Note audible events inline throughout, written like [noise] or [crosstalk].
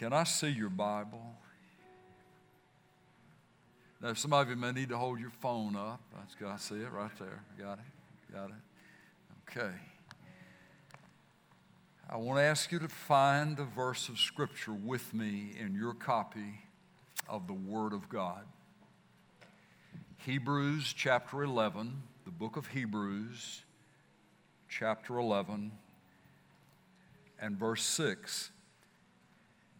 Can I see your Bible? Now, some of you may need to hold your phone up. That's good. I see it right there. Got it. Got it. Okay. I want to ask you to find a verse of Scripture with me in your copy of the Word of God. Hebrews chapter 11, the book of Hebrews, chapter 11, and verse 6.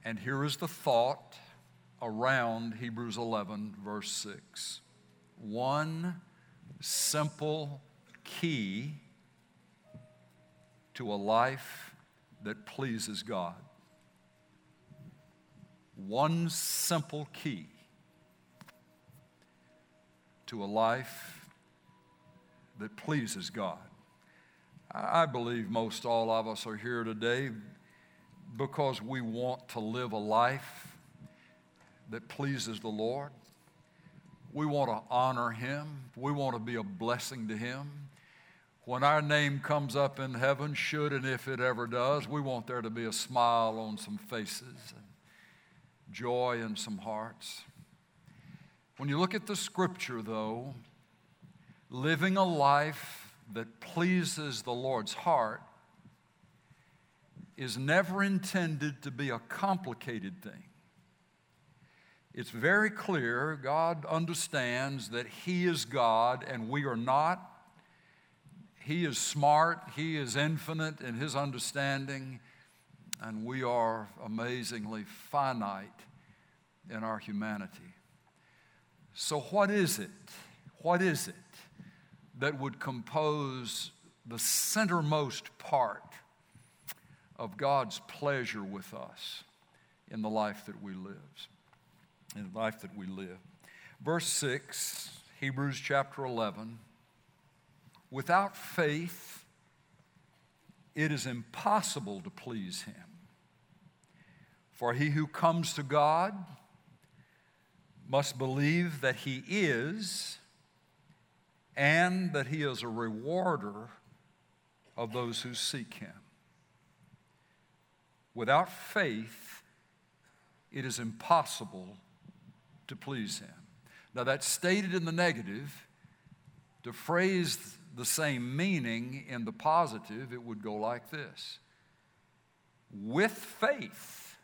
And here is the thought around Hebrews 11, verse 6. One simple key to a life that pleases God. One simple key to a life that pleases God. I believe most all of us are here today because we want to live a life that pleases the Lord. We want to honor Him. We want to be a blessing to Him. When our name comes up in heaven, should and if it ever does, we want there to be a smile on some faces and joy in some hearts. When you look at the scripture, though, living a life that pleases the Lord's heart is never intended to be a complicated thing. It's very clear God understands that He is God and we are not. He is smart, He is infinite in His understanding, and we are amazingly finite in our humanity. So, what is it? What is it that would compose the centermost part of God's pleasure with us in the life that we live? In the life that we live. Verse 6, Hebrews chapter 11. Without faith, it is impossible to please Him. For he who comes to God must believe that He is and that He is a rewarder of those who seek Him. Without faith, it is impossible to please Him. Now, that's stated in the negative. To phrase the same meaning in the positive, it would go like this With faith,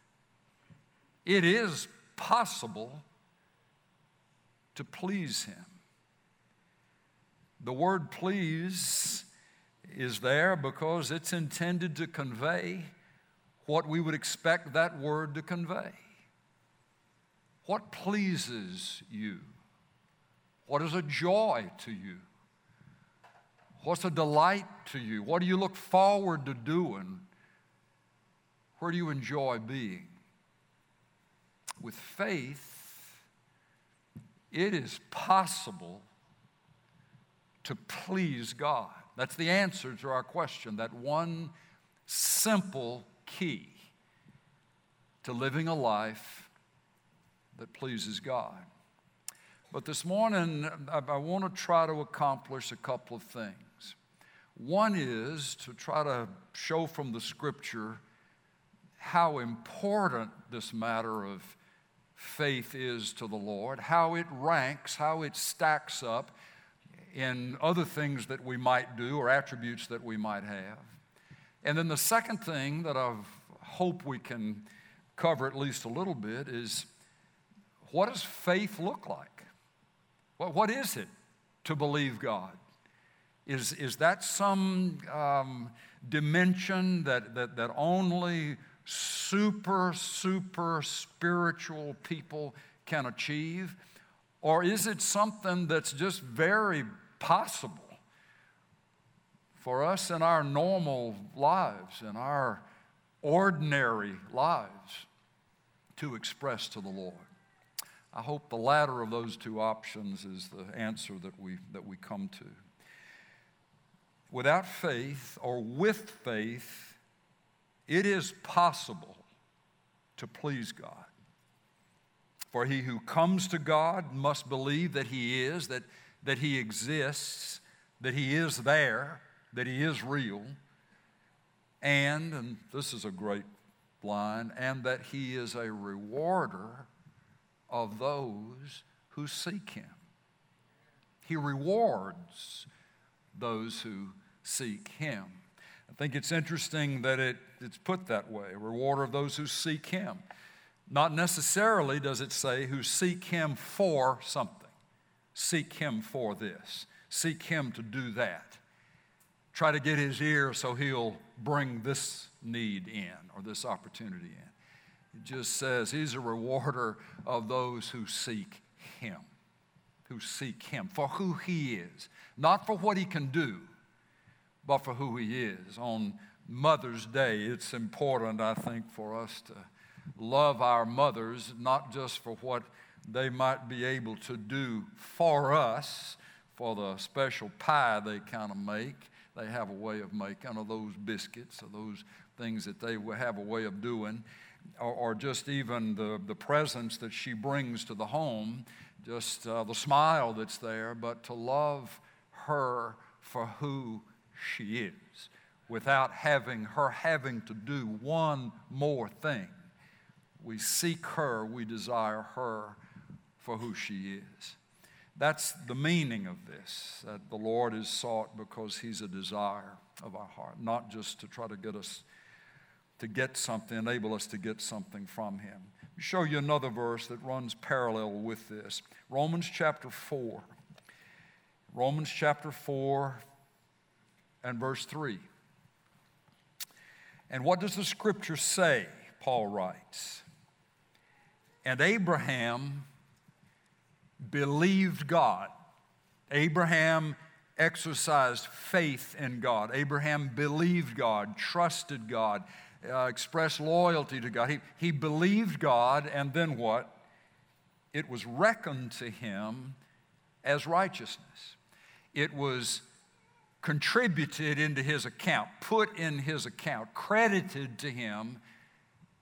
it is possible to please Him. The word please is there because it's intended to convey what we would expect that word to convey. What pleases you? What is a joy to you? What's a delight to you? What do you look forward to doing? Where do you enjoy being? With faith, it is possible to please God. That's the answer to our question, that one simple key to living a life that pleases God. But this morning, I, want to try to accomplish a couple of things. One is to try to show from the scripture how important this matter of faith is to the Lord, how it ranks, how it stacks up in other things that we might do or attributes that we might have. And then the second thing that I hope we can cover at least a little bit is what does faith look like? Well, what is it to believe God? Is, is that some um, dimension that, that, that only super, super spiritual people can achieve? Or is it something that's just very possible for us in our normal lives, in our ordinary lives, to express to the Lord? I hope the latter of those two options is the answer that we, that we come to. Without faith or with faith, it is possible to please God. For he who comes to God must believe that he is, that, that he exists, that he is there, that he is real. And, and this is a great line, and that he is a rewarder of those who seek him. He rewards those who seek him. I think it's interesting that it, it's put that way a rewarder of those who seek him. Not necessarily does it say who seek him for something. Seek him for this. Seek him to do that. Try to get his ear so he'll bring this need in or this opportunity in. It just says he's a rewarder of those who seek him, who seek him for who he is, not for what he can do, but for who he is. On Mother's Day, it's important, I think, for us to love our mothers, not just for what they might be able to do for us, for the special pie they kind of make. They have a way of making, or those biscuits, or those things that they have a way of doing, or, or just even the, the presence that she brings to the home, just uh, the smile that's there, but to love her for who she is without having her having to do one more thing. We seek her, we desire her for who she is. That's the meaning of this, that the Lord is sought because He's a desire of our heart, not just to try to get us to get something, enable us to get something from Him. Show you another verse that runs parallel with this Romans chapter 4. Romans chapter 4 and verse 3. And what does the scripture say? Paul writes. And Abraham believed God. Abraham exercised faith in God. Abraham believed God, trusted God, uh, expressed loyalty to God. He, he believed God, and then what? It was reckoned to him as righteousness. It was contributed into his account, put in his account, credited to him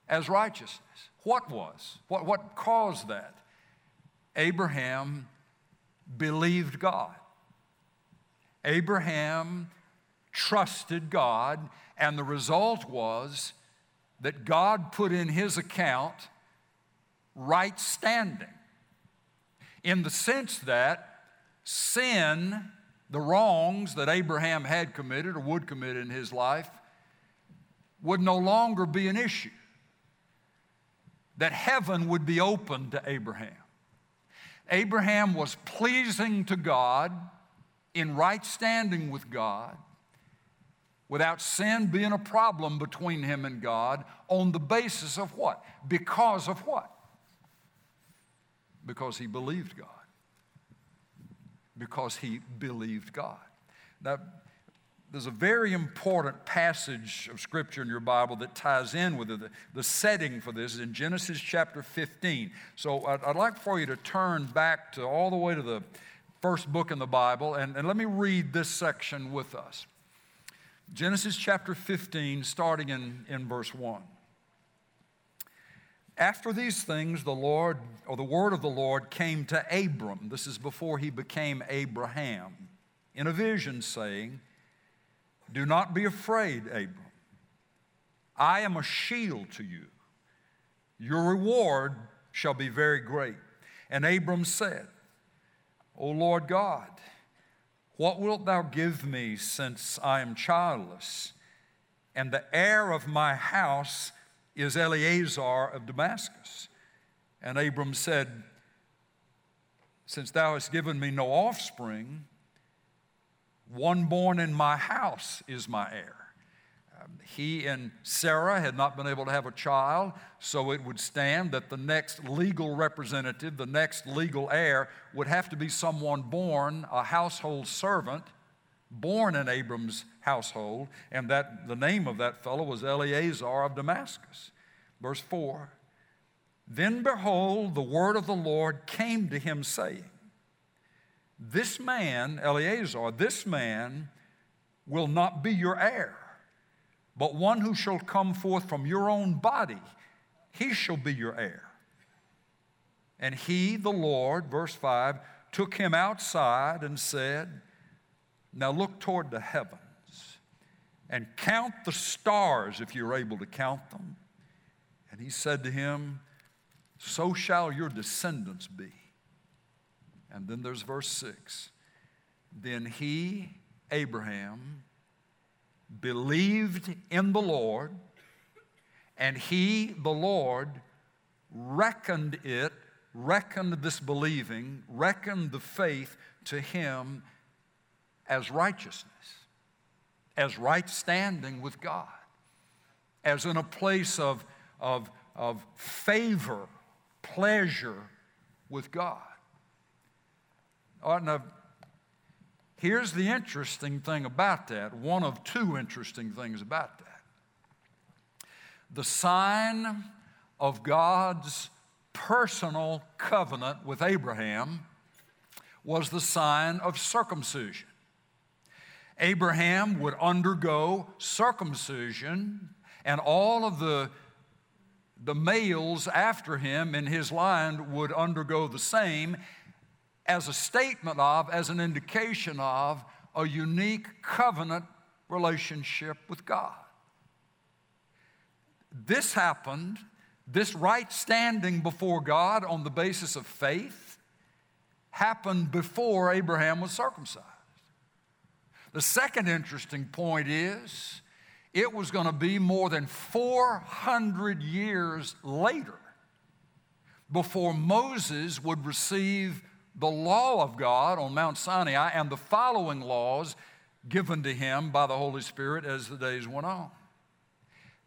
as righteousness. What was? What, what caused that? Abraham believed God. Abraham trusted God, and the result was that God put in his account right standing in the sense that sin the wrongs that Abraham had committed or would commit in his life would no longer be an issue. That heaven would be open to Abraham. Abraham was pleasing to God in right standing with God without sin being a problem between him and God on the basis of what? Because of what? Because he believed God because he believed God. Now, there's a very important passage of scripture in your Bible that ties in with it. The, the setting for this is in Genesis chapter 15. So I'd, I'd, like for you to turn back to all the way to the first book in the Bible, and, and let me read this section with us. Genesis chapter 15, starting in, in verse 1. After these things, the Lord, or the word of the Lord, came to Abram. This is before he became Abraham, in a vision, saying, Do not be afraid, Abram. I am a shield to you. Your reward shall be very great. And Abram said, O Lord God, what wilt thou give me since I am childless, and the heir of my house is Eleazar of Damascus. And Abram said, Since thou hast given me no offspring, one born in my house is my heir. Um, he and Sarah had not been able to have a child, so it would stand that the next legal representative, the next legal heir, would have to be someone born, a household servant, born in Abram's household, and that the name of that fellow was Eleazar of Damascus. Verse 4 Then behold, the word of the Lord came to him, saying, This man, Eleazar, this man will not be your heir, but one who shall come forth from your own body, he shall be your heir. And he, the Lord, verse 5, took him outside and said, Now look toward the heavens and count the stars if you're able to count them, And he said to him, So shall your descendants be. And then there's verse 6. Then he, Abraham, believed in the Lord, and he, the Lord, reckoned it, reckoned this believing, reckoned the faith to him as righteousness, as right standing with God, as in a place of, of, of favor, pleasure with God. Oh, now, here's the interesting thing about that, one of two interesting things about that. The sign of God's personal covenant with Abraham was the sign of circumcision. Abraham would undergo circumcision, and all of the, the males after him in his line would undergo the same as a statement of, as an indication of, a unique covenant relationship with God. This happened, this right standing before God on the basis of faith happened before Abraham was circumcised. The second interesting point is it was going to be more than 400 years later before Moses would receive the law of God on Mount Sinai and the following laws given to him by the Holy Spirit as the days went on.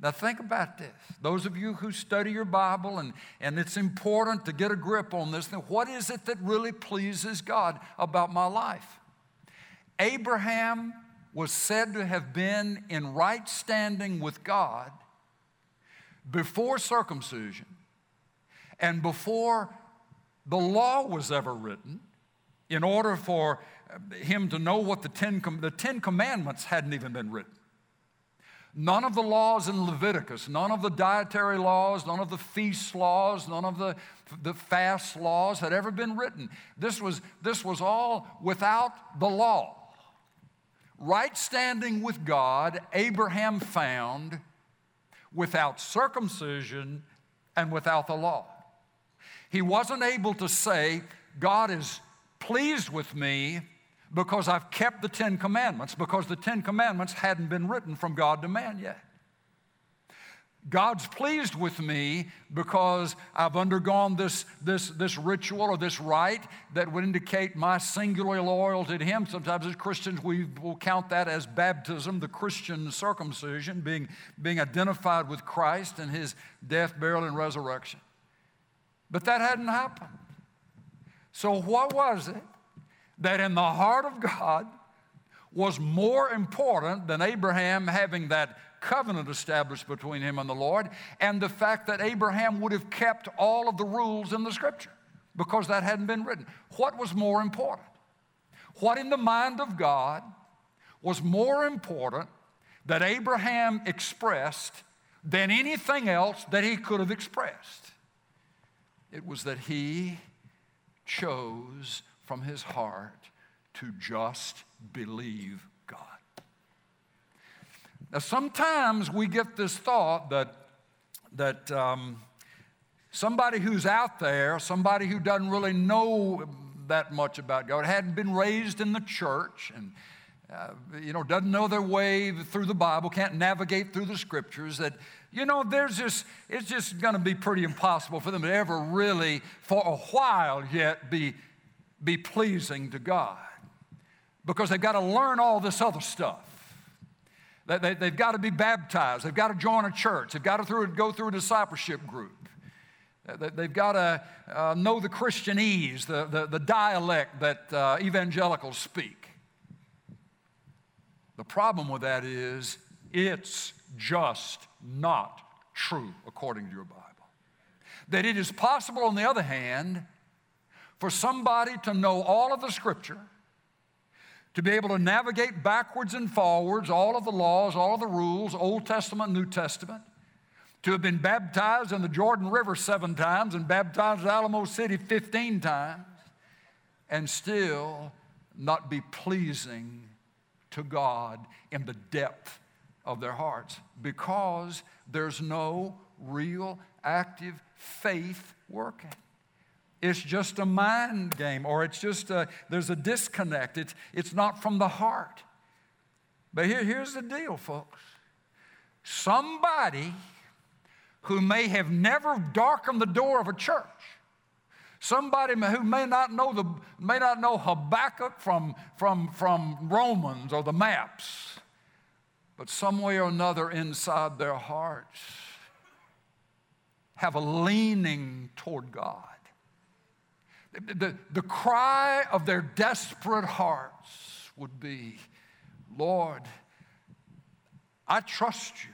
Now, think about this. Those of you who study your Bible, and, and it's important to get a grip on this, then what is it that really pleases God about my life? Abraham was said to have been in right standing with God before circumcision and before the law was ever written in order for uh, him to know what the Ten, the Ten Commandments hadn't even been written. None of the laws in Leviticus, none of the dietary laws, none of the feast laws, none of the, the fast laws had ever been written. This was, this was all without the law. Right standing with God, Abraham found without circumcision and without the law. He wasn't able to say, God is pleased with me because I've kept the Ten Commandments, because the Ten Commandments hadn't been written from God to man yet. God's pleased with me because I've undergone this, this, this ritual or this rite that would indicate my singular loyalty to Him. Sometimes as Christians, we will count that as baptism, the Christian circumcision, being, being identified with Christ and His death, burial, and resurrection. But that hadn't happened. So, what was it that in the heart of God was more important than Abraham having that covenant established between him and the Lord, and the fact that Abraham would have kept all of the rules in the scripture because that hadn't been written. What was more important? What in the mind of God was more important that Abraham expressed than anything else that he could have expressed? It was that he chose from his heart to just believe God. now, sometimes we get this thought that, that um, somebody who's out there, somebody who doesn't really know that much about God, hadn't been raised in the church, and uh, you know, doesn't know their way through the Bible, can't navigate through the scriptures, that, you know, there's just, it's just going to be pretty impossible for them to ever really, for a while yet, be, be pleasing to God. Because they've got to learn all this other stuff. They, have got to be baptized. They've got to join a church. They've got to through, go through a discipleship group. They've got to uh, know the Christianese, the, the, the dialect that uh, evangelicals speak. The problem with that is it's just not true according to your Bible. That it is possible, on the other hand, for somebody to know all of the Scripture to be able to navigate backwards and forwards all of the laws, all of the rules, Old Testament, New Testament, to have been baptized in the Jordan River seven times and baptized at Alamo City 15 times, and still not be pleasing to God in the depth of their hearts because there's no real active faith working. It's just a mind game, or it's just a, there's a disconnect. It's, it's not from the heart. But here, here's the deal, folks. Somebody who may have never darkened the door of a church, somebody who may not know, the, may not know Habakkuk from, from, from Romans or the maps, but some way or another inside their hearts have a leaning toward God. The, the, the cry of their desperate hearts would be, Lord, I trust you.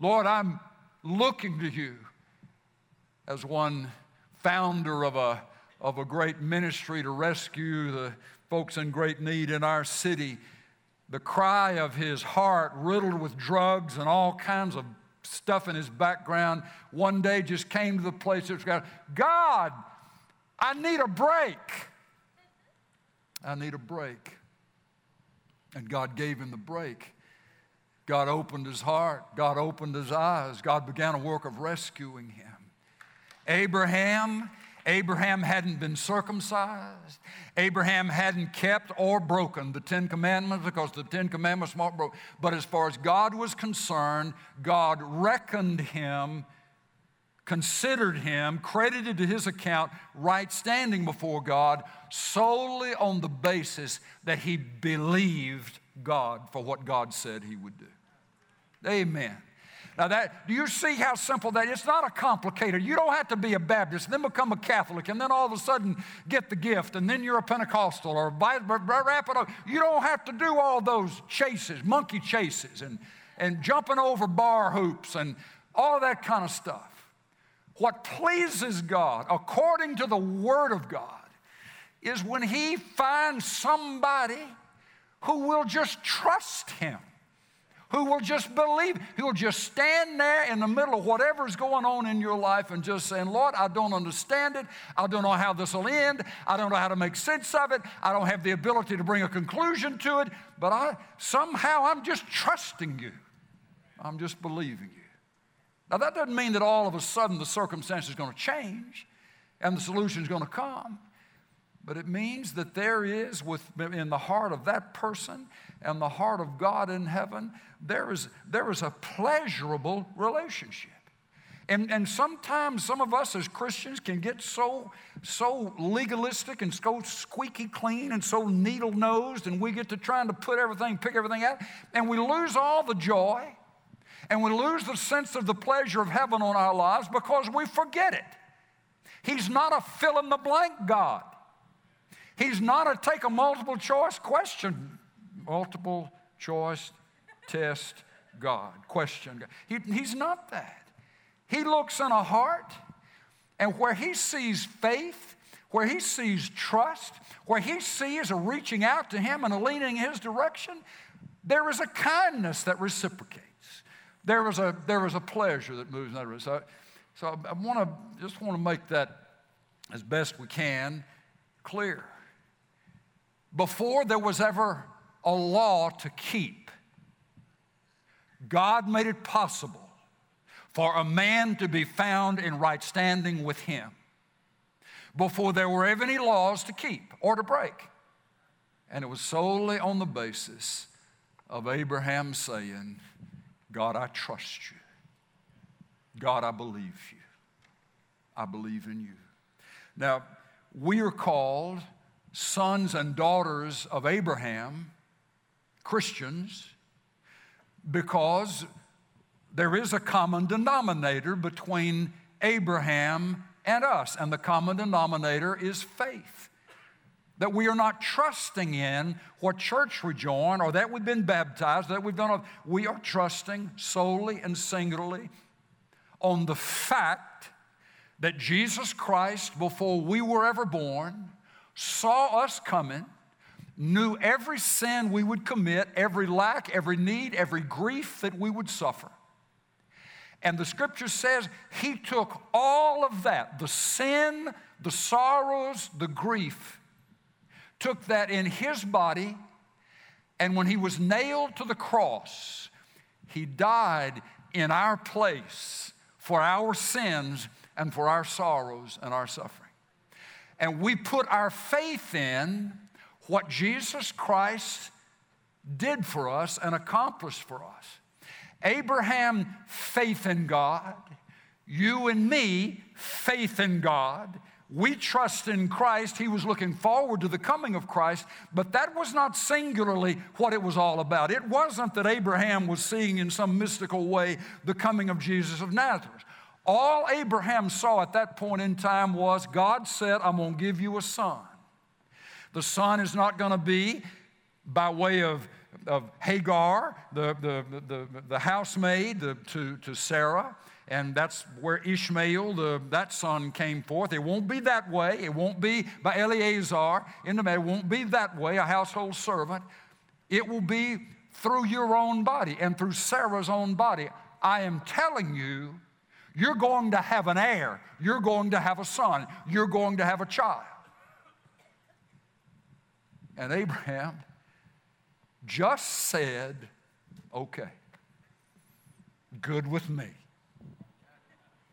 Lord, I'm looking to you as one founder of a, of a great ministry to rescue the folks in great need in our city. The cry of his heart, riddled with drugs and all kinds of stuff in his background, one day just came to the place of God, God, I need a break. I need a break. And God gave him the break. God opened his heart. God opened his eyes. God began a work of rescuing him. Abraham, Abraham hadn't been circumcised. Abraham hadn't kept or broken the Ten Commandments because the Ten Commandments weren't broken. But as far as God was concerned, God reckoned him, considered him, credited to his account right standing before God solely on the basis that he believed God for what God said he would do. Amen. Now that do you see how simple that is? It's not a complicated. You don't have to be a Baptist, then become a Catholic, and then all of a sudden get the gift, and then you're a Pentecostal or wrap it up. You don't have to do all those chases, monkey chases, and, and jumping over bar hoops and all that kind of stuff. What pleases God, according to the Word of God, is when He finds somebody who will just trust Him who will just believe, who will just stand there in the middle of whatever's going on in your life and just saying, Lord, I don't understand it. I don't know how this will end. I don't know how to make sense of it. I don't have the ability to bring a conclusion to it, but I somehow I'm just trusting you. I'm just believing you. Now, that doesn't mean that all of a sudden the circumstance is going to change and the solution is going to come. But it means that there is within the heart of that person and the heart of God in heaven, there is, there is a pleasurable relationship. And, and sometimes some of us as Christians can get so, so legalistic and so squeaky clean and so needle nosed, and we get to trying to put everything, pick everything out, and we lose all the joy and we lose the sense of the pleasure of heaven on our lives because we forget it. He's not a fill in the blank God. He's not a take a multiple choice question, multiple choice test God, question God. He, he's not that. He looks in a heart, and where he sees faith, where he sees trust, where he sees a reaching out to him and a leaning in his direction, there is a kindness that reciprocates. There is a, there is a pleasure that moves direction. So, so I, I want to just want to make that as best we can clear before there was ever a law to keep, God made it possible for a man to be found in right standing with Him before there were ever any laws to keep or to break. And it was solely on the basis of Abraham saying, God, I trust you. God, I believe you. I believe in you. Now, we are called sons and daughters of Abraham, Christians, because there is a common denominator between Abraham and us, and the common denominator is faith. That we are not trusting in what church we join or that we've been baptized, that we've done. We are trusting solely and singularly on the fact that Jesus Christ, before we were ever born, saw us coming, knew every sin we would commit, every lack, every need, every grief that we would suffer. And the scripture says he took all of that the sin, the sorrows, the grief took that in his body, and when he was nailed to the cross, he died in our place for our sins and for our sorrows and our suffering. And we put our faith in what Jesus Christ did for us and accomplished for us. Abraham, faith in God. You and me, faith in God. We trust in Christ. He was looking forward to the coming of Christ, but that was not singularly what it was all about. It wasn't that Abraham was seeing in some mystical way the coming of Jesus of Nazareth. All Abraham saw at that point in time was God said, I'm going to give you a son. The son is not going to be by way of, of Hagar, the, the, the, the housemaid, the, to, to Sarah and that's where Ishmael, the, that son, came forth. It won't be that way. It won't be by Eleazar in the It won't be that way, a household servant. It will be through your own body and through Sarah's own body. I am telling you, you're going to have an heir. You're going to have a son. You're going to have a child. And Abraham just said, okay, good with me.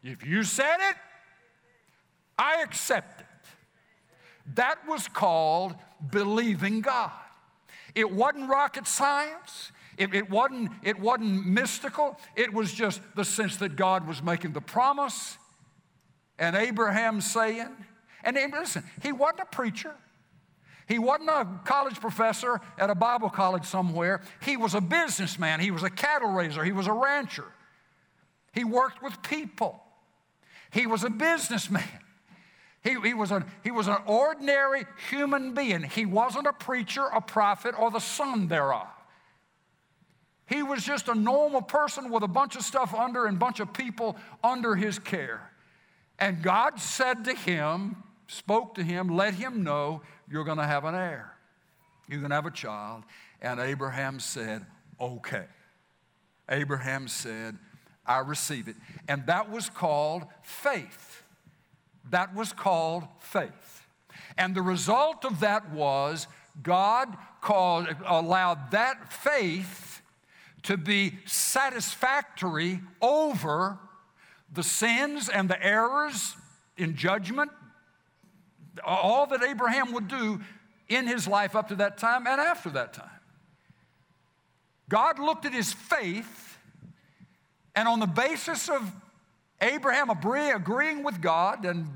If you said it, I accept it. That was called believing God. It wasn't rocket science. It, it, wasn't, it wasn't mystical. It was just the sense that God was making the promise and Abraham saying, and listen, he wasn't a preacher. He wasn't a college professor at a Bible college somewhere. He was a businessman. He was a cattle raiser. He was a rancher. He worked with people. He was a businessman. He, he, was a, he was an ordinary human being. He wasn't a preacher, a prophet, or the son thereof. He was just a normal person with a bunch of stuff under and bunch of people under his care. And God said to him, spoke to him, let him know you're going to have an heir. You're going to have a child. And Abraham said, okay. Abraham said, I receive it. And that was called faith. That was called faith. And the result of that was God called, allowed that faith to be satisfactory over the sins and the errors in judgment, all that Abraham would do in his life up to that time and after that time. God looked at his faith and on the basis of Abraham agreeing with God and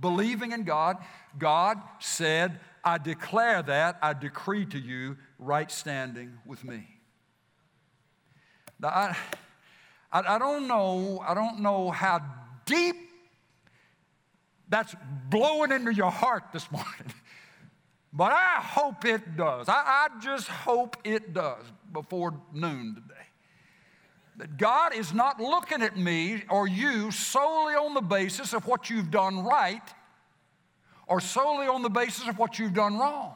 believing in God, God said, I declare that, I decree to you right standing with me. Now, I, I, I don't know, I don't know how deep that's blowing into your heart this morning. [laughs] But I hope it does. I, I, just hope it does before noon today that God is not looking at me or you solely on the basis of what you've done right or solely on the basis of what you've done wrong.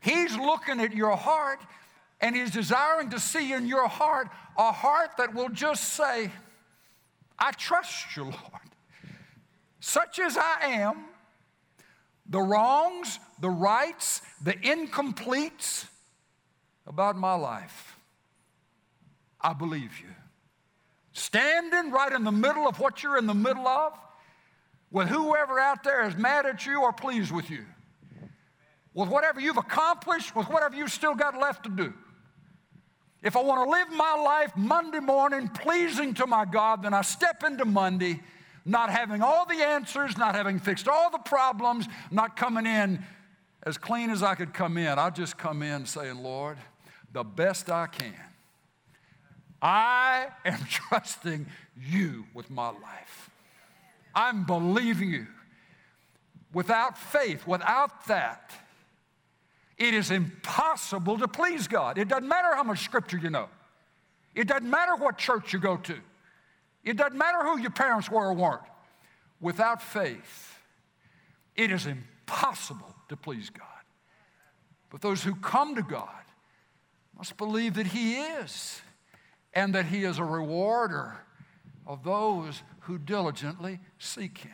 He's looking at your heart and He's desiring to see in your heart a heart that will just say, I trust you, Lord. Such as I am, the wrongs, the rights, the incompletes about my life. I believe you. Standing right in the middle of what you're in the middle of, with whoever out there is mad at you or pleased with you, with whatever you've accomplished, with whatever you've still got left to do. If I want to live my life Monday morning pleasing to my God, then I step into Monday not having all the answers, not having fixed all the problems, not coming in as clean as I could come in. I just come in saying, Lord, the best I can. I am [laughs] trusting you with my life. I'm believing you. Without faith, without that, it is impossible to please God. It doesn't matter how much scripture you know, it doesn't matter what church you go to, it doesn't matter who your parents were or weren't. Without faith, it is impossible to please God. But those who come to God must believe that He is and that He is a rewarder of those who diligently seek Him.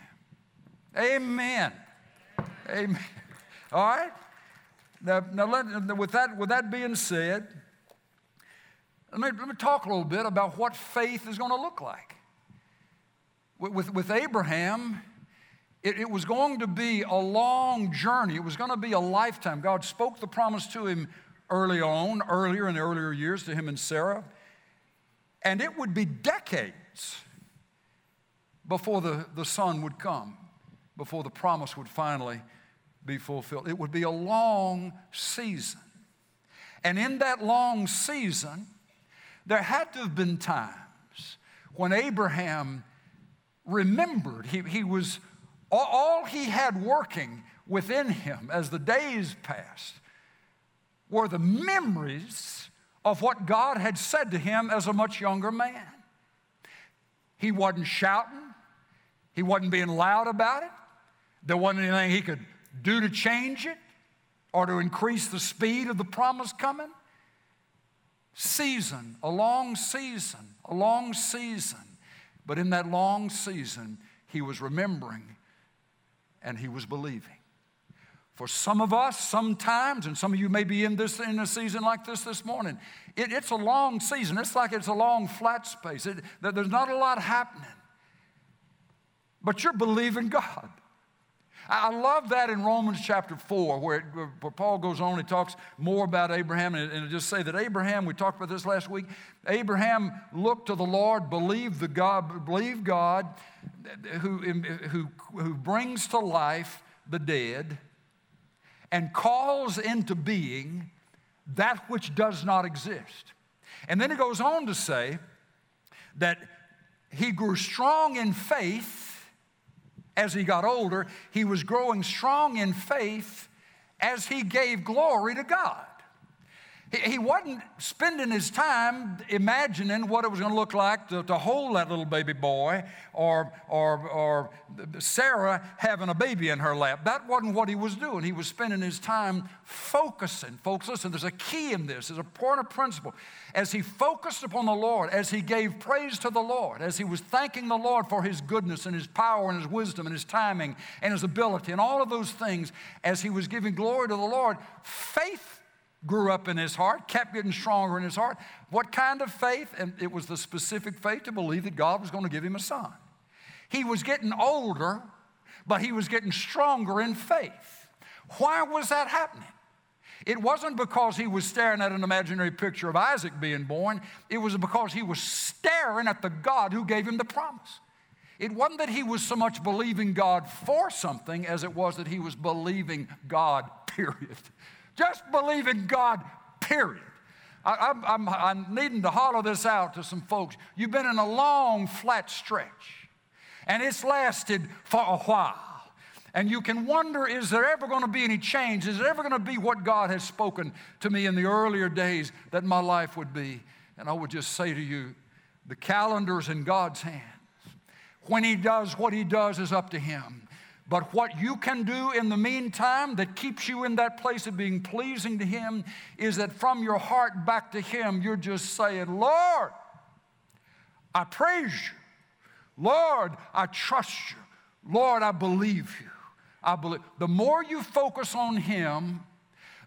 Amen. Amen. All right? Now, now let, with, that, with that being said, let me, let me talk a little bit about what faith is going to look like. With, with Abraham, it, it was going to be a long journey. It was going to be a lifetime. God spoke the promise to him early on, earlier in the earlier years, to him and Sarah. And it would be decades before the, the son would come, before the promise would finally be fulfilled. It would be a long season. And in that long season, there had to have been times when Abraham remembered. He, he was, all he had working within him as the days passed were the memories of what God had said to him as a much younger man. He wasn't shouting, he wasn't being loud about it. There wasn't anything he could do to change it or to increase the speed of the promise coming. Season, a long season, a long season. But in that long season, he was remembering and he was believing. For some of us, sometimes, and some of you may be in this in a season like this this morning, it, it's a long season. It's like it's a long flat space. It, there's not a lot happening. But you're believing God. I love that in Romans chapter 4, where, it, where Paul goes on, he talks more about Abraham, and, and just say that Abraham, we talked about this last week, Abraham looked to the Lord, believed the God, believed God who, who, who brings to life the dead and calls into being that which does not exist. And then he goes on to say that he grew strong in faith as he got older, he was growing strong in faith as he gave glory to God. He wasn't spending his time imagining what it was going to look like to, to hold that little baby boy or, or, or Sarah having a baby in her lap. That wasn't what he was doing. He was spending his time focusing. Folks, listen, there's a key in this, there's a point of principle. As he focused upon the Lord, as he gave praise to the Lord, as he was thanking the Lord for his goodness and his power and his wisdom and his timing and his ability and all of those things, as he was giving glory to the Lord, faith grew up in his heart, kept getting stronger in his heart. What kind of faith? And it was the specific faith to believe that God was going to give him a son. He was getting older, but he was getting stronger in faith. Why was that happening? It wasn't because he was staring at an imaginary picture of Isaac being born, it was because he was staring at the God who gave him the promise. It wasn't that he was so much believing God for something as it was that he was believing God, [laughs] period. Just believe in God, period. I, am I'm, I'm needing to hollow this out to some folks. You've been in a long, flat stretch, and it's lasted for a while. And you can wonder is there ever going to be any change? Is it ever going to be what God has spoken to me in the earlier days that my life would be? And I would just say to you, the calendar's in God's hands. When He does what He does is up to Him. But what you can do in the meantime that keeps you in that place of being pleasing to Him is that from your heart back to Him, you're just saying, Lord, I praise you. Lord, I trust you. Lord, I believe you. I believe. The more you focus on Him,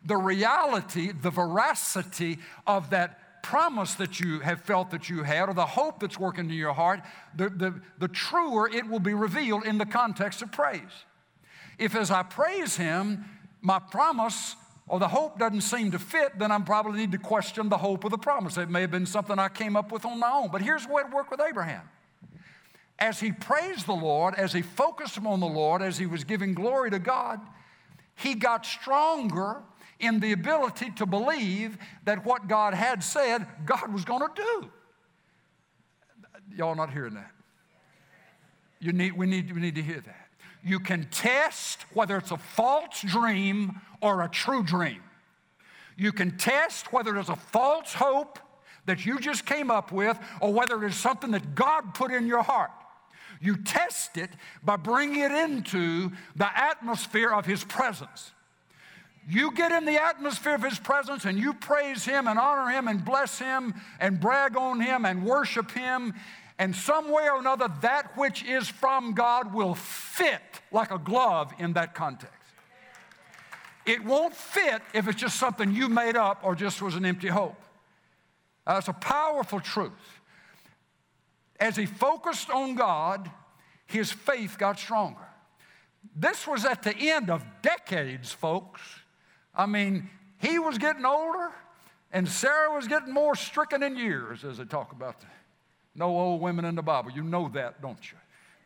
the reality, the veracity of that promise that you have felt that you had or the hope that's working in your heart, the, the, the truer it will be revealed in the context of praise. If as I praise Him, my promise or the hope doesn't seem to fit, then I probably need to question the hope of the promise. It may have been something I came up with on my own. But here's it worked with Abraham. As he praised the Lord, as he focused on the Lord, as he was giving glory to God, he got stronger in the ability to believe that what God had said, God was going to do. Y'all not hearing that? You need, we, need, we need to hear that. You can test whether it's a false dream or a true dream. You can test whether it's a false hope that you just came up with or whether it is something that God put in your heart. You test it by bringing it into the atmosphere of His presence. You get in the atmosphere of His presence and you praise Him and honor Him and bless Him and brag on Him and worship Him. And some way or another, that which is from God will fit like a glove in that context. It won't fit if it's just something you made up or just was an empty hope. That's a powerful truth. As he focused on God, his faith got stronger. This was at the end of decades, folks. I mean, he was getting older, and Sarah was getting more stricken in years, as they talk about the no old women in the Bible. You know that, don't you?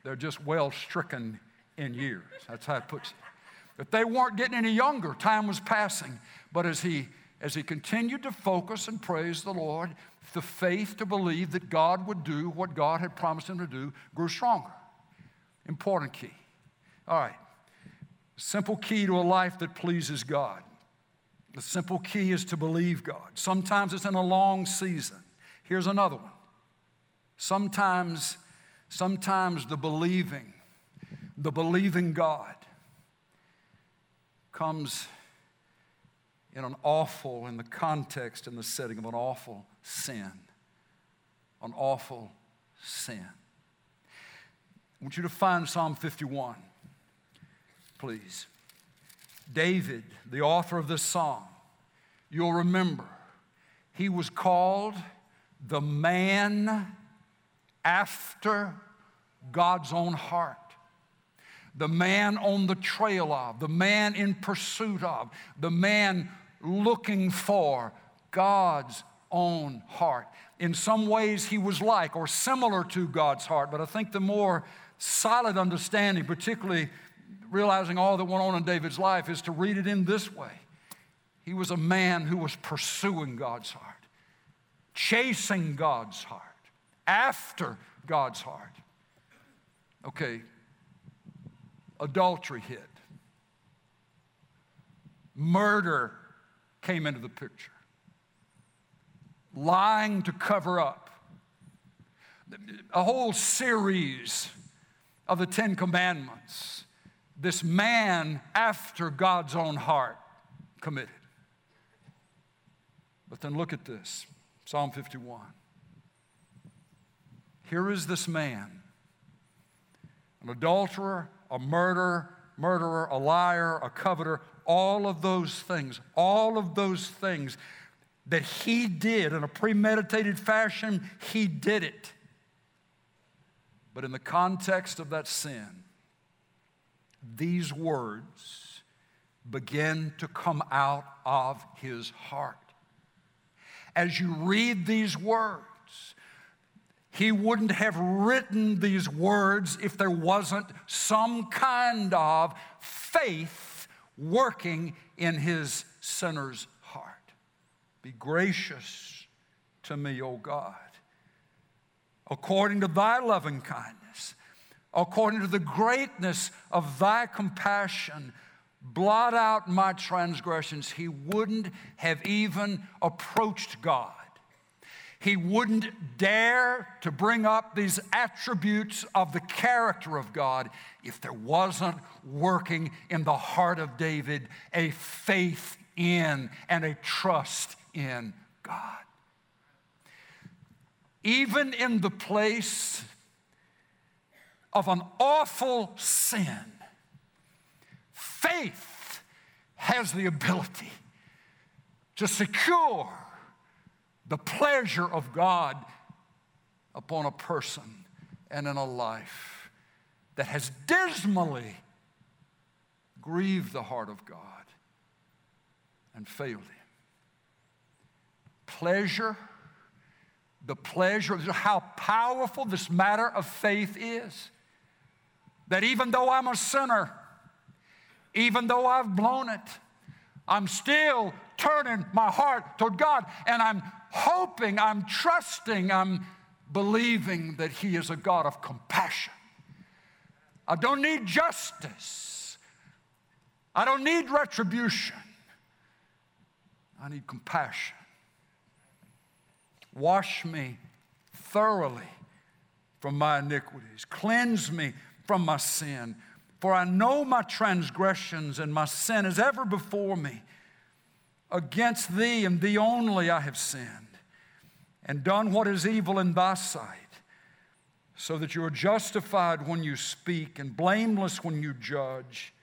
They're just well stricken in years. That's how it puts it. But they weren't getting any younger. Time was passing. But as he as he continued to focus and praise the Lord, the faith to believe that God would do what God had promised him to do grew stronger. Important key. All right. Simple key to a life that pleases God. The simple key is to believe God. Sometimes it's in a long season. Here's another one. Sometimes, sometimes the believing, the believing God comes in an awful, in the context and the setting of an awful sin. An awful sin. I want you to find Psalm 51, please. David, the author of this song, you'll remember, he was called the man after God's own heart. The man on the trail of, the man in pursuit of, the man looking for God's own heart. In some ways, he was like or similar to God's heart, but I think the more solid understanding, particularly realizing all that went on in David's life, is to read it in this way. He was a man who was pursuing God's heart, chasing God's heart, after God's heart. Okay, adultery hit, murder came into the picture. Lying to cover up. A whole series of the Ten Commandments. This man after God's own heart committed. But then look at this Psalm 51. Here is this man, an adulterer, a murderer, murderer, a liar, a coveter, all of those things, all of those things that he did in a premeditated fashion, he did it. But in the context of that sin, these words begin to come out of his heart. As you read these words, he wouldn't have written these words if there wasn't some kind of faith working in his sinner's heart. Be gracious to me, O God, according to thy loving kindness, according to the greatness of thy compassion. Blot out my transgressions. He wouldn't have even approached God he wouldn't dare to bring up these attributes of the character of God if there wasn't working in the heart of David a faith in and a trust in God. Even in the place of an awful sin, faith has the ability to secure the pleasure of God upon a person and in a life that has dismally grieved the heart of God and failed Him. Pleasure, the pleasure, how powerful this matter of faith is. That even though I'm a sinner, even though I've blown it, I'm still turning my heart toward God and I'm hoping, I'm trusting, I'm believing that He is a God of compassion. I don't need justice. I don't need retribution. I need compassion. Wash me thoroughly from my iniquities, cleanse me from my sin. For I know my transgressions and my sin is ever before me. Against thee and thee only I have sinned and done what is evil in thy sight, so that you are justified when you speak and blameless when you judge.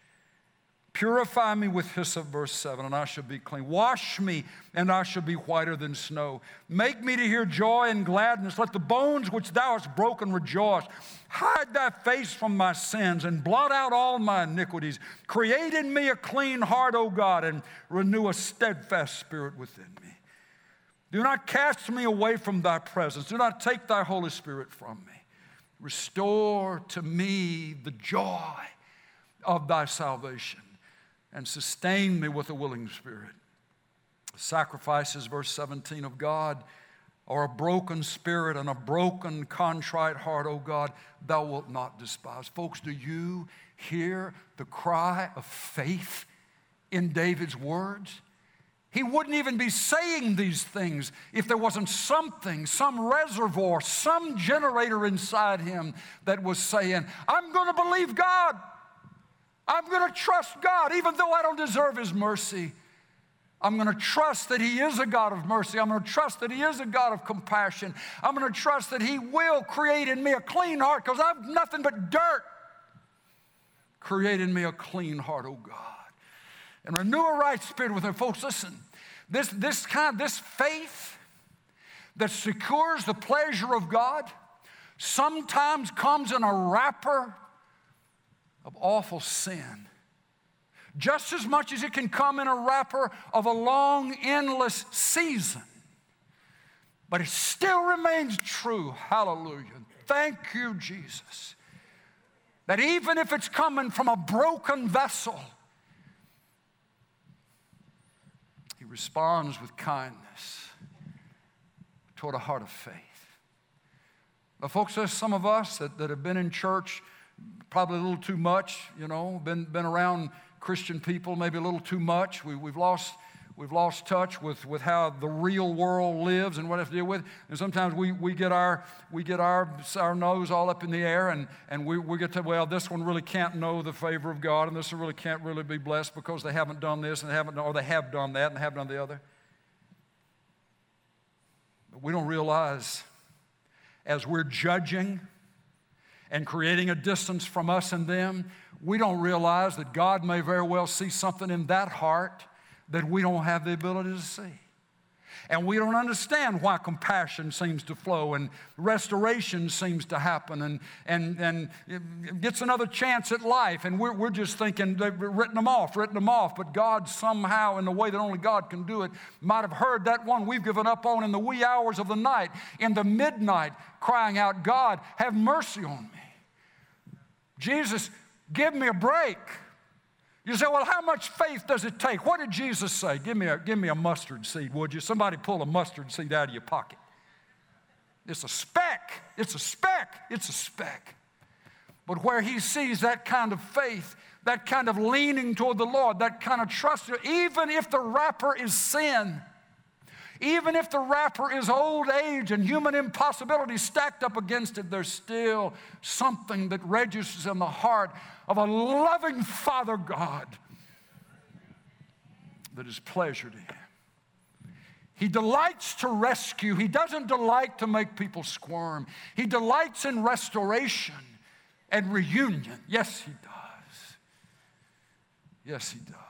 Purify me with hyssop, verse 7, and I shall be clean. Wash me, and I shall be whiter than snow. Make me to hear joy and gladness. Let the bones which thou hast broken rejoice. Hide thy face from my sins and blot out all my iniquities. Create in me a clean heart, O God, and renew a steadfast spirit within me. Do not cast me away from thy presence. Do not take thy Holy Spirit from me. Restore to me the joy of thy salvation and sustain me with a willing spirit. Sacrifices, verse 17 of God, are a broken spirit and a broken, contrite heart, O God, thou wilt not despise. Folks, do you hear the cry of faith in David's words? He wouldn't even be saying these things if there wasn't something, some reservoir, some generator inside him that was saying, I'm going to believe God. I'm going to trust God, even though I don't deserve His mercy. I'm going to trust that He is a God of mercy. I'm going to trust that He is a God of compassion. I'm going to trust that He will create in me a clean heart because I've nothing but dirt. Create in me a clean heart, oh God. And renew a right spirit within. Folks, listen, this, this kind, this faith that secures the pleasure of God sometimes comes in a wrapper of awful sin. Just as much as it can come in a wrapper of a long, endless season. But it still remains true. Hallelujah. Thank you, Jesus. That even if it's coming from a broken vessel, He responds with kindness toward a heart of faith. But, folks, there's some of us that, that have been in church probably a little too much, you know, been, been around Christian people maybe a little too much. We, we've lost we've lost touch with, with how the real world lives and what it has to deal with. And sometimes we, we get, our, we get our, our nose all up in the air and, and we, we get to, well, this one really can't know the favor of God and this one really can't really be blessed because they haven't done this and they haven't, or they have done that and they haven't done the other. But we don't realize as we're judging and creating a distance from us and them, we don't realize that God may very well see something in that heart that we don't have the ability to see. And we don't understand why compassion seems to flow and restoration seems to happen and, and, and gets another chance at life. And we're, we're just thinking they've written them off, written them off. But God, somehow, in the way that only God can do it, might have heard that one we've given up on in the wee hours of the night, in the midnight, crying out, God, have mercy on me. Jesus, give me a break. You say, well, how much faith does it take? What did Jesus say? Give me a, give me a mustard seed, would you? Somebody pull a mustard seed out of your pocket. It's a speck. It's a speck. It's a speck. But where he sees that kind of faith, that kind of leaning toward the Lord, that kind of trust, even if the wrapper is sin, even if the wrapper is old age and human impossibility stacked up against it, there's still something that registers in the heart of a loving Father God that is pleasure to him. He delights to rescue. He doesn't delight to make people squirm. He delights in restoration and reunion. Yes, he does. Yes, he does.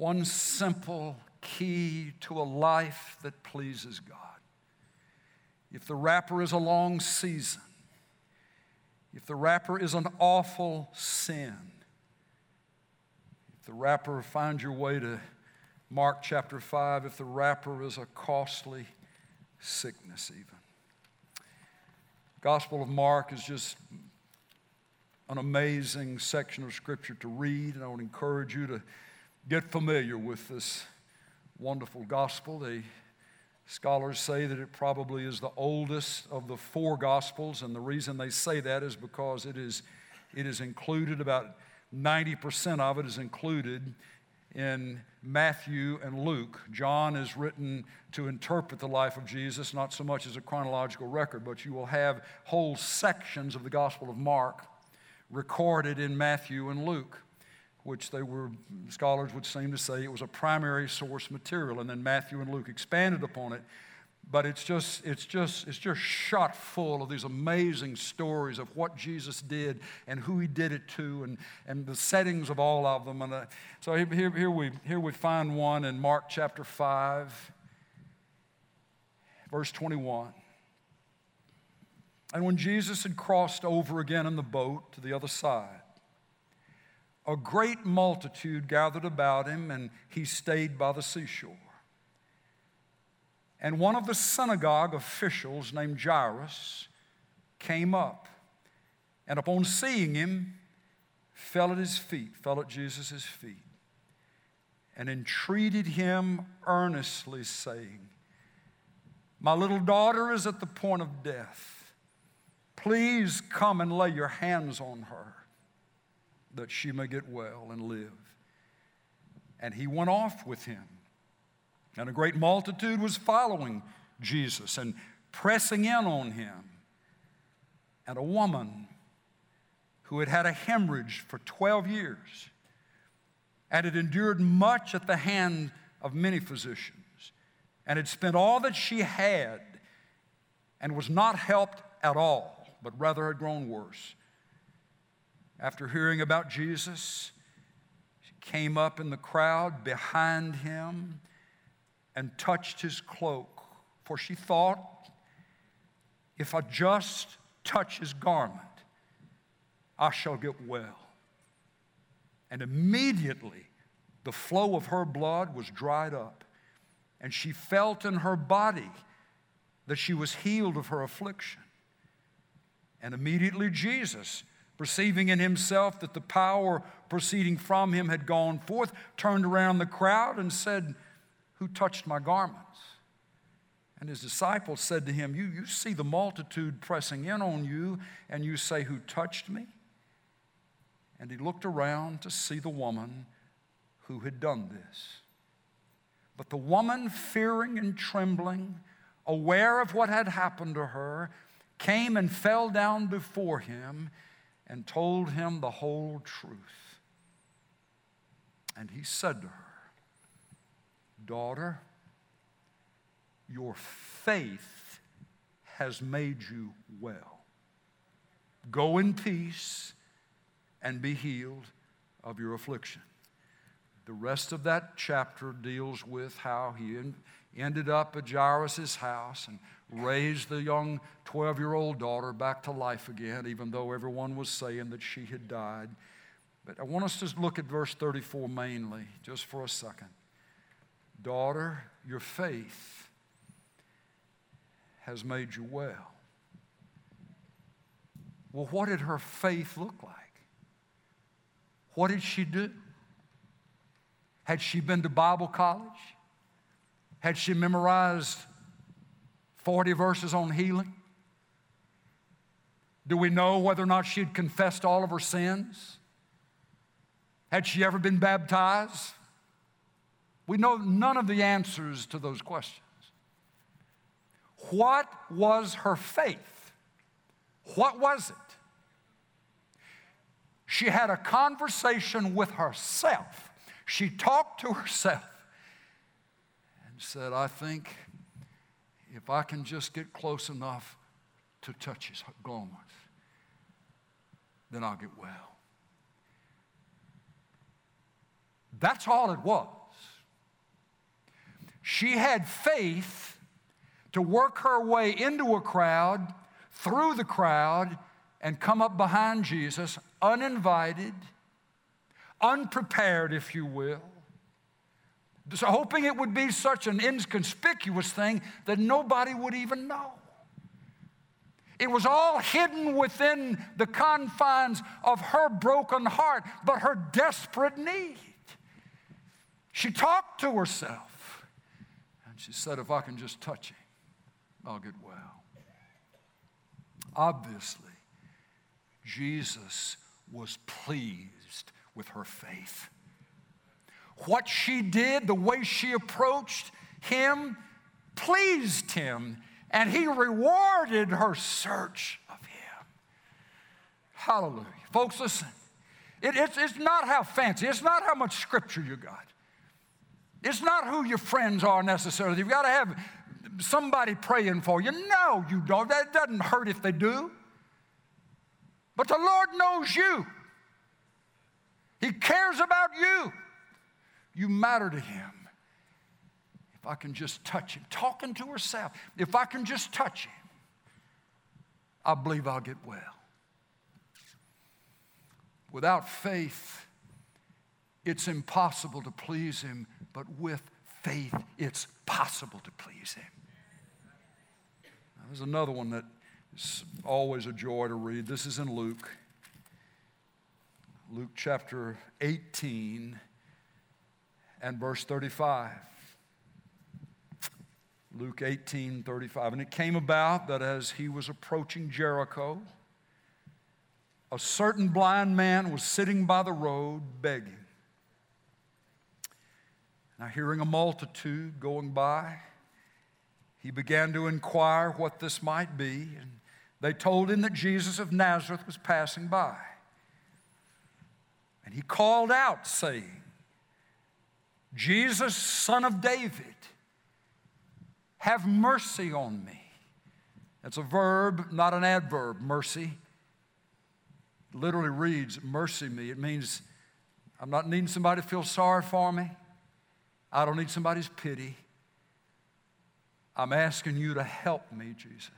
One simple key to a life that pleases God. If the wrapper is a long season, if the wrapper is an awful sin, if the wrapper finds your way to Mark chapter 5, if the wrapper is a costly sickness, even. Gospel of Mark is just an amazing section of Scripture to read, and I would encourage you to get familiar with this wonderful gospel. The scholars say that it probably is the oldest of the four gospels, and the reason they say that is because it is, it is included, about 90% of it is included in Matthew and Luke. John is written to interpret the life of Jesus, not so much as a chronological record, but you will have whole sections of the Gospel of Mark recorded in Matthew and Luke which they were, scholars would seem to say it was a primary source material. And then Matthew and Luke expanded upon it but it's just it's just it's just shot full of these amazing stories of what jesus did and who he did it to and, and the settings of all of them and uh, so here, here, we, here we find one in mark chapter 5 verse 21 and when jesus had crossed over again in the boat to the other side a great multitude gathered about him and he stayed by the seashore and one of the synagogue officials named Jairus came up and upon seeing him, fell at his feet, fell at Jesus' feet, and entreated him earnestly, saying, My little daughter is at the point of death. Please come and lay your hands on her that she may get well and live. And he went off with him and a great multitude was following Jesus and pressing in on him. And a woman who had had a hemorrhage for 12 years and had endured much at the hand of many physicians and had spent all that she had and was not helped at all, but rather had grown worse. After hearing about Jesus, she came up in the crowd behind him and touched his cloak, for she thought, if I just touch his garment, I shall get well. And immediately the flow of her blood was dried up, and she felt in her body that she was healed of her affliction. And immediately Jesus, perceiving in himself that the power proceeding from him had gone forth, turned around the crowd and said, who touched my garments? And his disciples said to him, You, you see the multitude pressing in on you, and you say, Who touched me? And he looked around to see the woman who had done this. But the woman, fearing and trembling, aware of what had happened to her, came and fell down before him and told him the whole truth. And he said to her, Daughter, your faith has made you well. Go in peace and be healed of your affliction. The rest of that chapter deals with how he ended up at Jairus' house and raised the young 12 year old daughter back to life again, even though everyone was saying that she had died. But I want us to look at verse 34 mainly, just for a second. Daughter, your faith has made you well. Well, what did her faith look like? What did she do? Had she been to Bible college? Had she memorized 40 verses on healing? Do we know whether or not she'd confessed all of her sins? Had she ever been baptized? We know none of the answers to those questions. What was her faith? What was it? She had a conversation with herself. She talked to herself and said, I think if I can just get close enough to touch his garment, then I'll get well. That's all it was. She had faith to work her way into a crowd, through the crowd, and come up behind Jesus uninvited, unprepared, if you will. So hoping it would be such an inconspicuous thing that nobody would even know. It was all hidden within the confines of her broken heart, but her desperate need. She talked to herself. And she said, If I can just touch him, I'll get well. Obviously, Jesus was pleased with her faith. What she did, the way she approached him, pleased him, and he rewarded her search of him. Hallelujah. Folks, listen. It, it's, it's not how fancy, it's not how much scripture you got. It's not who your friends are necessarily. You've got to have somebody praying for you. No, you don't. That doesn't hurt if they do. But the Lord knows you. He cares about you. You matter to Him. If I can just touch Him, talking to herself, if I can just touch Him, I believe I'll get well. Without faith, it's impossible to please Him, but with faith, it's possible to please Him. Now, there's another one that is always a joy to read. This is in Luke. Luke chapter 18 and verse 35. Luke 18, 35. And it came about that as he was approaching Jericho, a certain blind man was sitting by the road begging. Now, hearing a multitude going by, he began to inquire what this might be. And they told him that Jesus of Nazareth was passing by. And he called out, saying, Jesus, son of David, have mercy on me. That's a verb, not an adverb, mercy. literally reads, mercy me. It means I'm not needing somebody to feel sorry for me. I don't need somebody's pity. I'm asking you to help me, Jesus.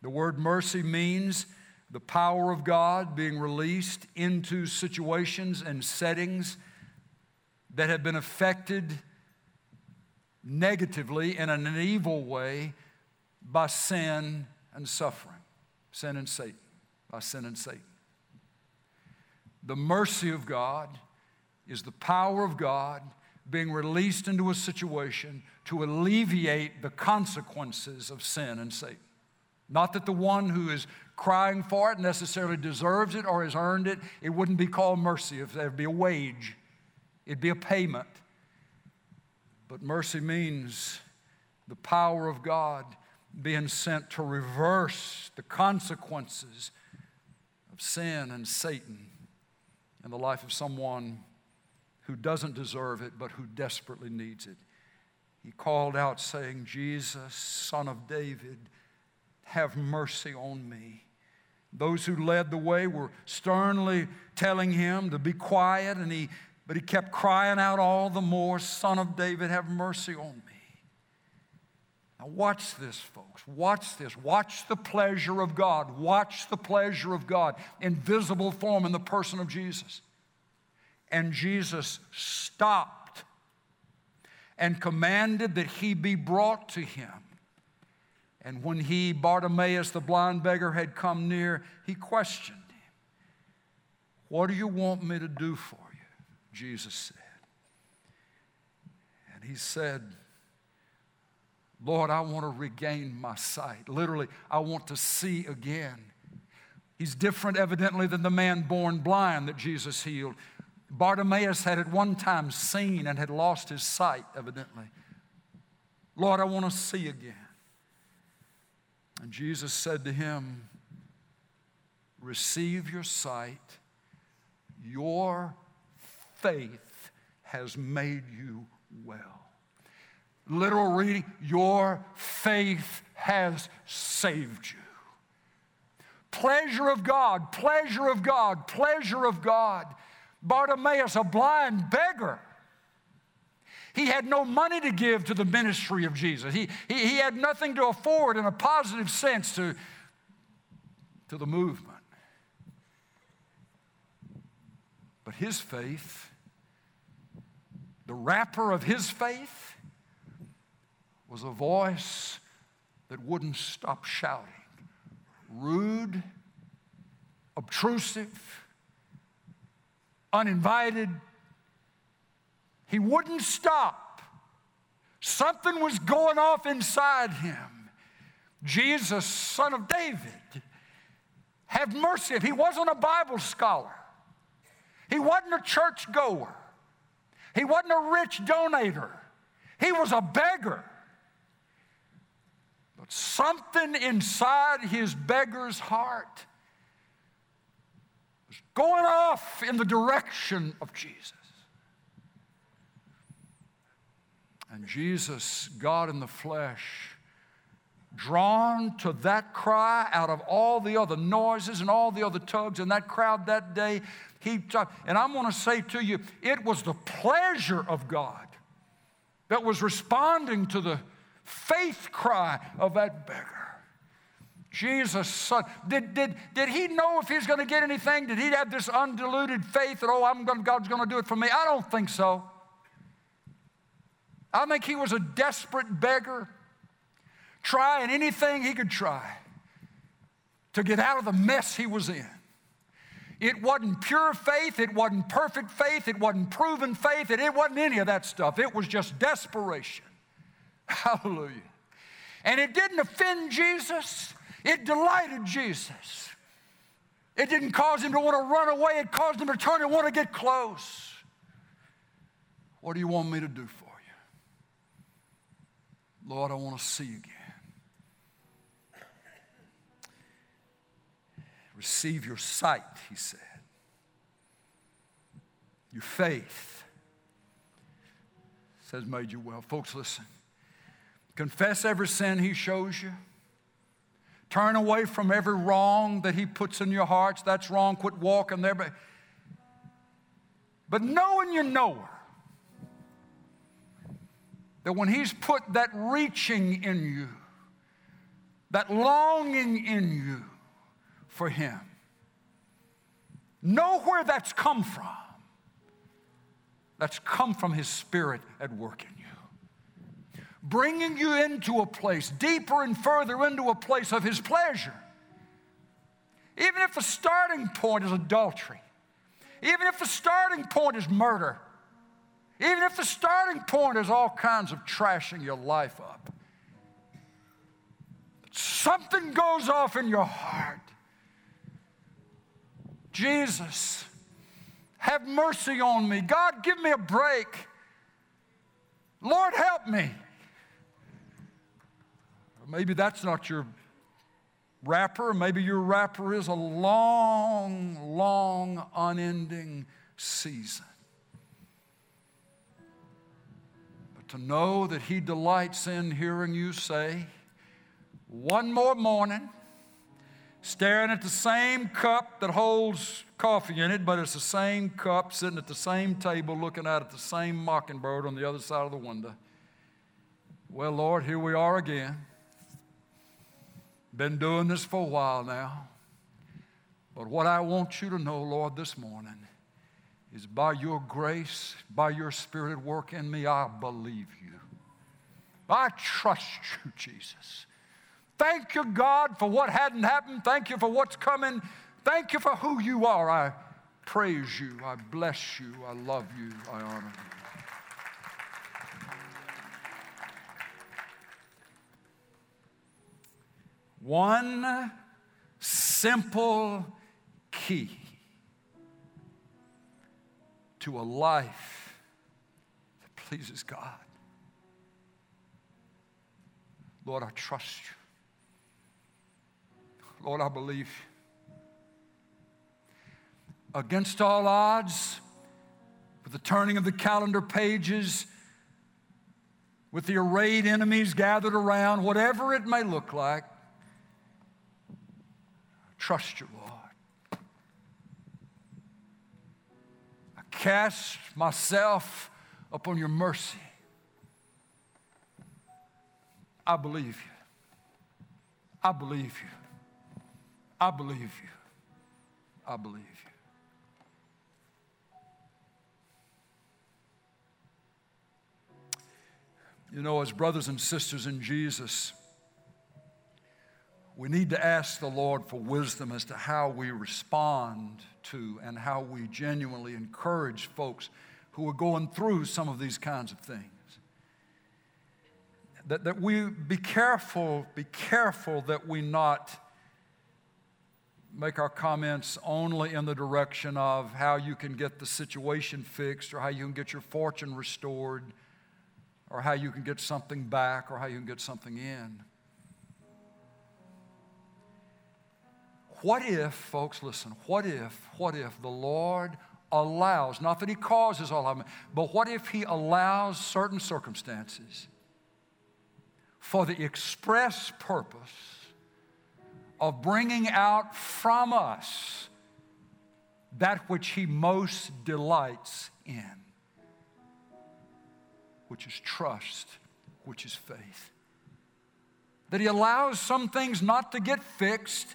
The word mercy means the power of God being released into situations and settings that have been affected negatively in an evil way by sin and suffering, sin and Satan, by sin and Satan. The mercy of God is the power of God being released into a situation to alleviate the consequences of sin and Satan. Not that the one who is crying for it necessarily deserves it or has earned it. It wouldn't be called mercy if there'd be a wage, it'd be a payment. But mercy means the power of God being sent to reverse the consequences of sin and Satan in the life of someone who doesn't deserve it, but who desperately needs it. He called out, saying, Jesus, son of David, have mercy on me. Those who led the way were sternly telling him to be quiet, and he, but he kept crying out all the more, Son of David, have mercy on me. Now, watch this, folks. Watch this. Watch the pleasure of God. Watch the pleasure of God in visible form in the person of Jesus. And Jesus stopped and commanded that he be brought to him. And when he, Bartimaeus, the blind beggar, had come near, he questioned him, What do you want me to do for you? Jesus said. And he said, Lord, I want to regain my sight. Literally, I want to see again. He's different, evidently, than the man born blind that Jesus healed. Bartimaeus had at one time seen and had lost his sight, evidently. Lord, I want to see again. And Jesus said to him, Receive your sight. Your faith has made you well. Literal reading, your faith has saved you. Pleasure of God, pleasure of God, pleasure of God. Bartimaeus, a blind beggar. He had no money to give to the ministry of Jesus. He, he, he had nothing to afford in a positive sense to, to the movement. But his faith, the wrapper of his faith, was a voice that wouldn't stop shouting. Rude, obtrusive, uninvited. He wouldn't stop. Something was going off inside him. Jesus, son of David, have mercy. He wasn't a Bible scholar, he wasn't a church goer, he wasn't a rich donator, he was a beggar. But something inside his beggar's heart was going off in the direction of Jesus. And Jesus, God in the flesh, drawn to that cry out of all the other noises and all the other tugs in that crowd that day, he and I'm going to say to you, it was the pleasure of God that was responding to the faith cry of that beggar. Jesus' son. Did, did, did he know if he was going to get anything? Did he have this undiluted faith that, oh, I'm going, God's going to do it for me? I don't think so. I think he was a desperate beggar, trying anything he could try to get out of the mess he was in. It wasn't pure faith, it wasn't perfect faith, it wasn't proven faith, it, it wasn't any of that stuff. It was just desperation. [laughs] Hallelujah. And it didn't offend Jesus, it delighted Jesus. It didn't cause him to want to run away, it caused him to turn and want to get close. What do you want me to do for you? Lord, I want to see you again. Receive your sight, he said. Your faith says made you well. Folks, listen. Confess every sin he shows you. Turn away from every wrong that he puts in your hearts. That's wrong. Quit walking there. But, but knowing you know her, that when he's put that reaching in you, that longing in you, for Him. Know where that's come from. That's come from His Spirit at work in you, bringing you into a place, deeper and further into a place of His pleasure. Even if the starting point is adultery, even if the starting point is murder, even if the starting point is all kinds of trashing your life up, something goes off in your heart Jesus, have mercy on me. God, give me a break. Lord, help me. Maybe that's not your wrapper. Maybe your wrapper is a long, long, unending season. But to know that He delights in hearing you say, one more morning, staring at the same cup that holds coffee in it, but it's the same cup sitting at the same table looking out at the same mockingbird on the other side of the window. Well, Lord, here we are again. Been doing this for a while now. But what I want you to know, Lord, this morning is by your grace, by your spirit work in me, I believe you. I trust you, Jesus. Thank you, God, for what hadn't happened. Thank you for what's coming. Thank you for who you are. I praise you. I bless you. I love you. I honor you. One simple key to a life that pleases God. Lord, I trust you. Lord, I believe. Against all odds, with the turning of the calendar pages, with the arrayed enemies gathered around, whatever it may look like, trust you, Lord. I cast myself upon your mercy. I believe you. I believe you. I believe you. I believe you. You know, as brothers and sisters in Jesus, we need to ask the Lord for wisdom as to how we respond to and how we genuinely encourage folks who are going through some of these kinds of things. That, that we be careful, be careful that we not make our comments only in the direction of how you can get the situation fixed or how you can get your fortune restored or how you can get something back or how you can get something in. What if, folks, listen, what if, what if the Lord allows, not that He causes all of them, but what if He allows certain circumstances for the express purpose of bringing out from us that which He most delights in, which is trust, which is faith. That He allows some things not to get fixed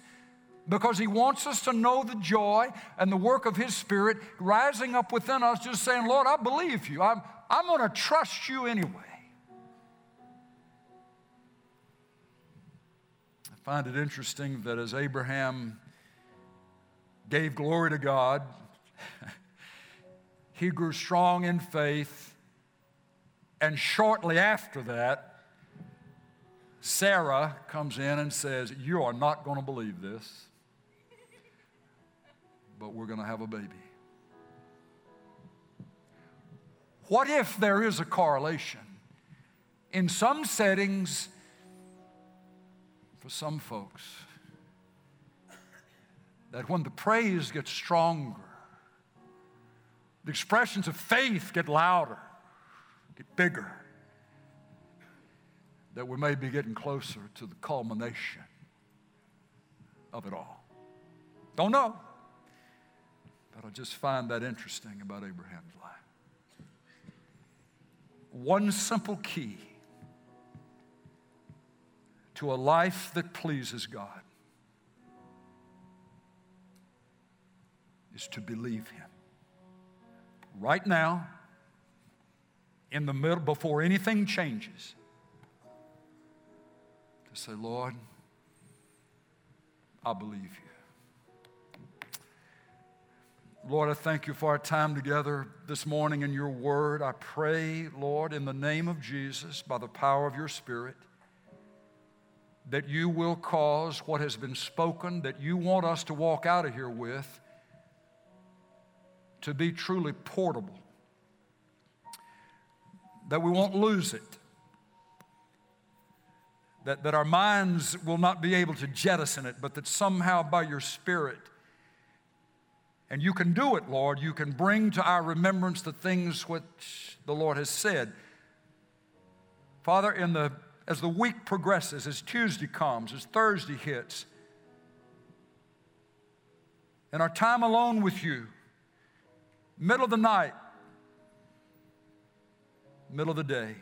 because He wants us to know the joy and the work of His Spirit rising up within us, just saying, Lord, I believe you. I'm, I'm going to trust you anyway. Find it interesting that as Abraham gave glory to God, [laughs] he grew strong in faith, and shortly after that, Sarah comes in and says, You are not going to believe this, but we're going to have a baby. What if there is a correlation? In some settings, for some folks, that when the praise gets stronger, the expressions of faith get louder, get bigger, that we may be getting closer to the culmination of it all. Don't know. But I just find that interesting about Abraham's life. One simple key to a life that pleases God is to believe Him. Right now, in the middle, before anything changes, to say, Lord, I believe you. Lord, I thank you for our time together this morning in your word. I pray, Lord, in the name of Jesus, by the power of your Spirit, that you will cause what has been spoken, that you want us to walk out of here with, to be truly portable, that we won't lose it that, that our minds will not be able to jettison it, but that somehow by your Spirit, and you can do it, Lord, you can bring to our remembrance the things which the Lord has said. Father, in the, as the week progresses, as Tuesday comes, as Thursday hits, and our time alone with you, middle of the night, middle of the day,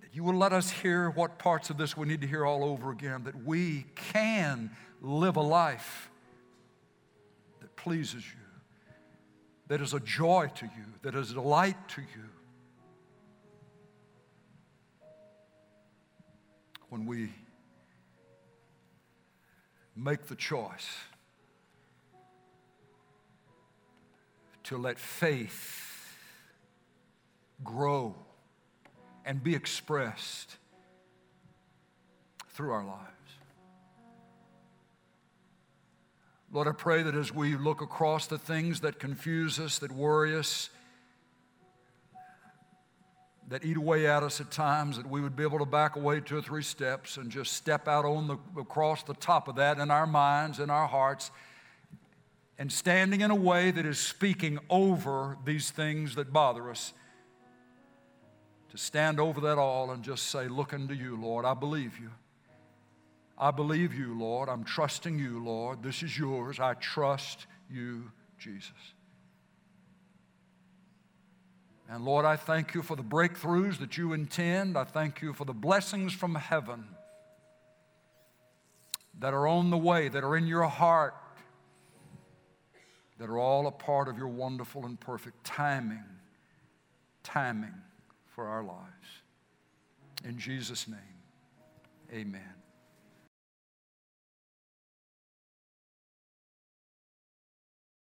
that you will let us hear what parts of this we need to hear all over again, that we can live a life that pleases you, that is a joy to you, that is a delight to you. When we make the choice to let faith grow and be expressed through our lives. Lord, I pray that as we look across the things that confuse us, that worry us, that eat away at us at times, that we would be able to back away two or three steps and just step out on the, across the top of that in our minds, in our hearts, and standing in a way that is speaking over these things that bother us to stand over that all and just say, Looking to you, Lord, I believe you. I believe you, Lord. I'm trusting you, Lord. This is yours. I trust you, Jesus. And Lord, I thank you for the breakthroughs that you intend. I thank you for the blessings from heaven that are on the way, that are in your heart, that are all a part of your wonderful and perfect timing. Timing for our lives. In Jesus' name, amen.